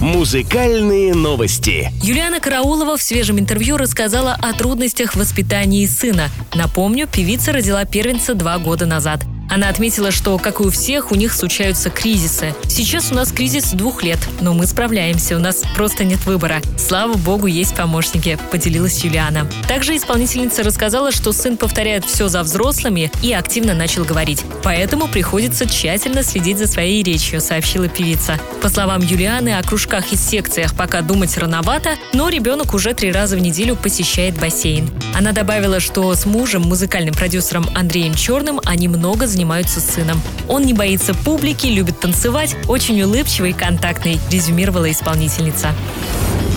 Музыкальные новости. Юлиана Караулова в свежем интервью рассказала о трудностях в воспитании сына. Напомню, певица родила первенца два года назад – она отметила, что, как и у всех, у них случаются кризисы. Сейчас у нас кризис двух лет, но мы справляемся, у нас просто нет выбора. Слава богу, есть помощники, поделилась Юлиана. Также исполнительница рассказала, что сын повторяет все за взрослыми и активно начал говорить. Поэтому приходится тщательно следить за своей речью, сообщила певица. По словам Юлианы, о кружках и секциях пока думать рановато, но ребенок уже три раза в неделю посещает бассейн. Она добавила, что с мужем, музыкальным продюсером Андреем Черным, они много занимаются занимаются с сыном. Он не боится публики, любит танцевать, очень улыбчивый и контактный, резюмировала исполнительница.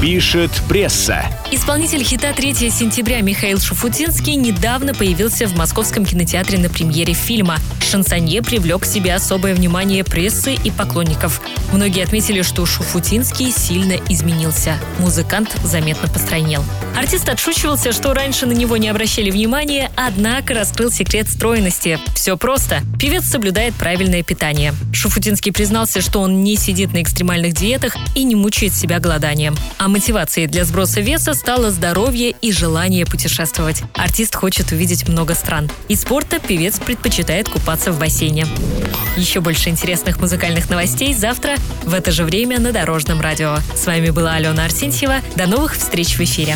Пишет пресса. Исполнитель хита 3 сентября Михаил Шуфутинский недавно появился в московском кинотеатре на премьере фильма. Шансонье привлек к себе особое внимание прессы и поклонников. Многие отметили, что Шуфутинский сильно изменился. Музыкант заметно постройнел. Артист отшучивался, что раньше на него не обращали внимания, однако раскрыл секрет стройности. Все просто. Певец соблюдает правильное питание. Шуфутинский признался, что он не сидит на экстремальных диетах и не мучает себя голоданием. А мотивацией для сброса веса стало здоровье и желание путешествовать. Артист хочет увидеть много стран. Из спорта певец предпочитает купаться в бассейне. Еще больше интересных музыкальных новостей завтра в это же время на Дорожном радио. С вами была Алена Арсентьева. До новых встреч в эфире.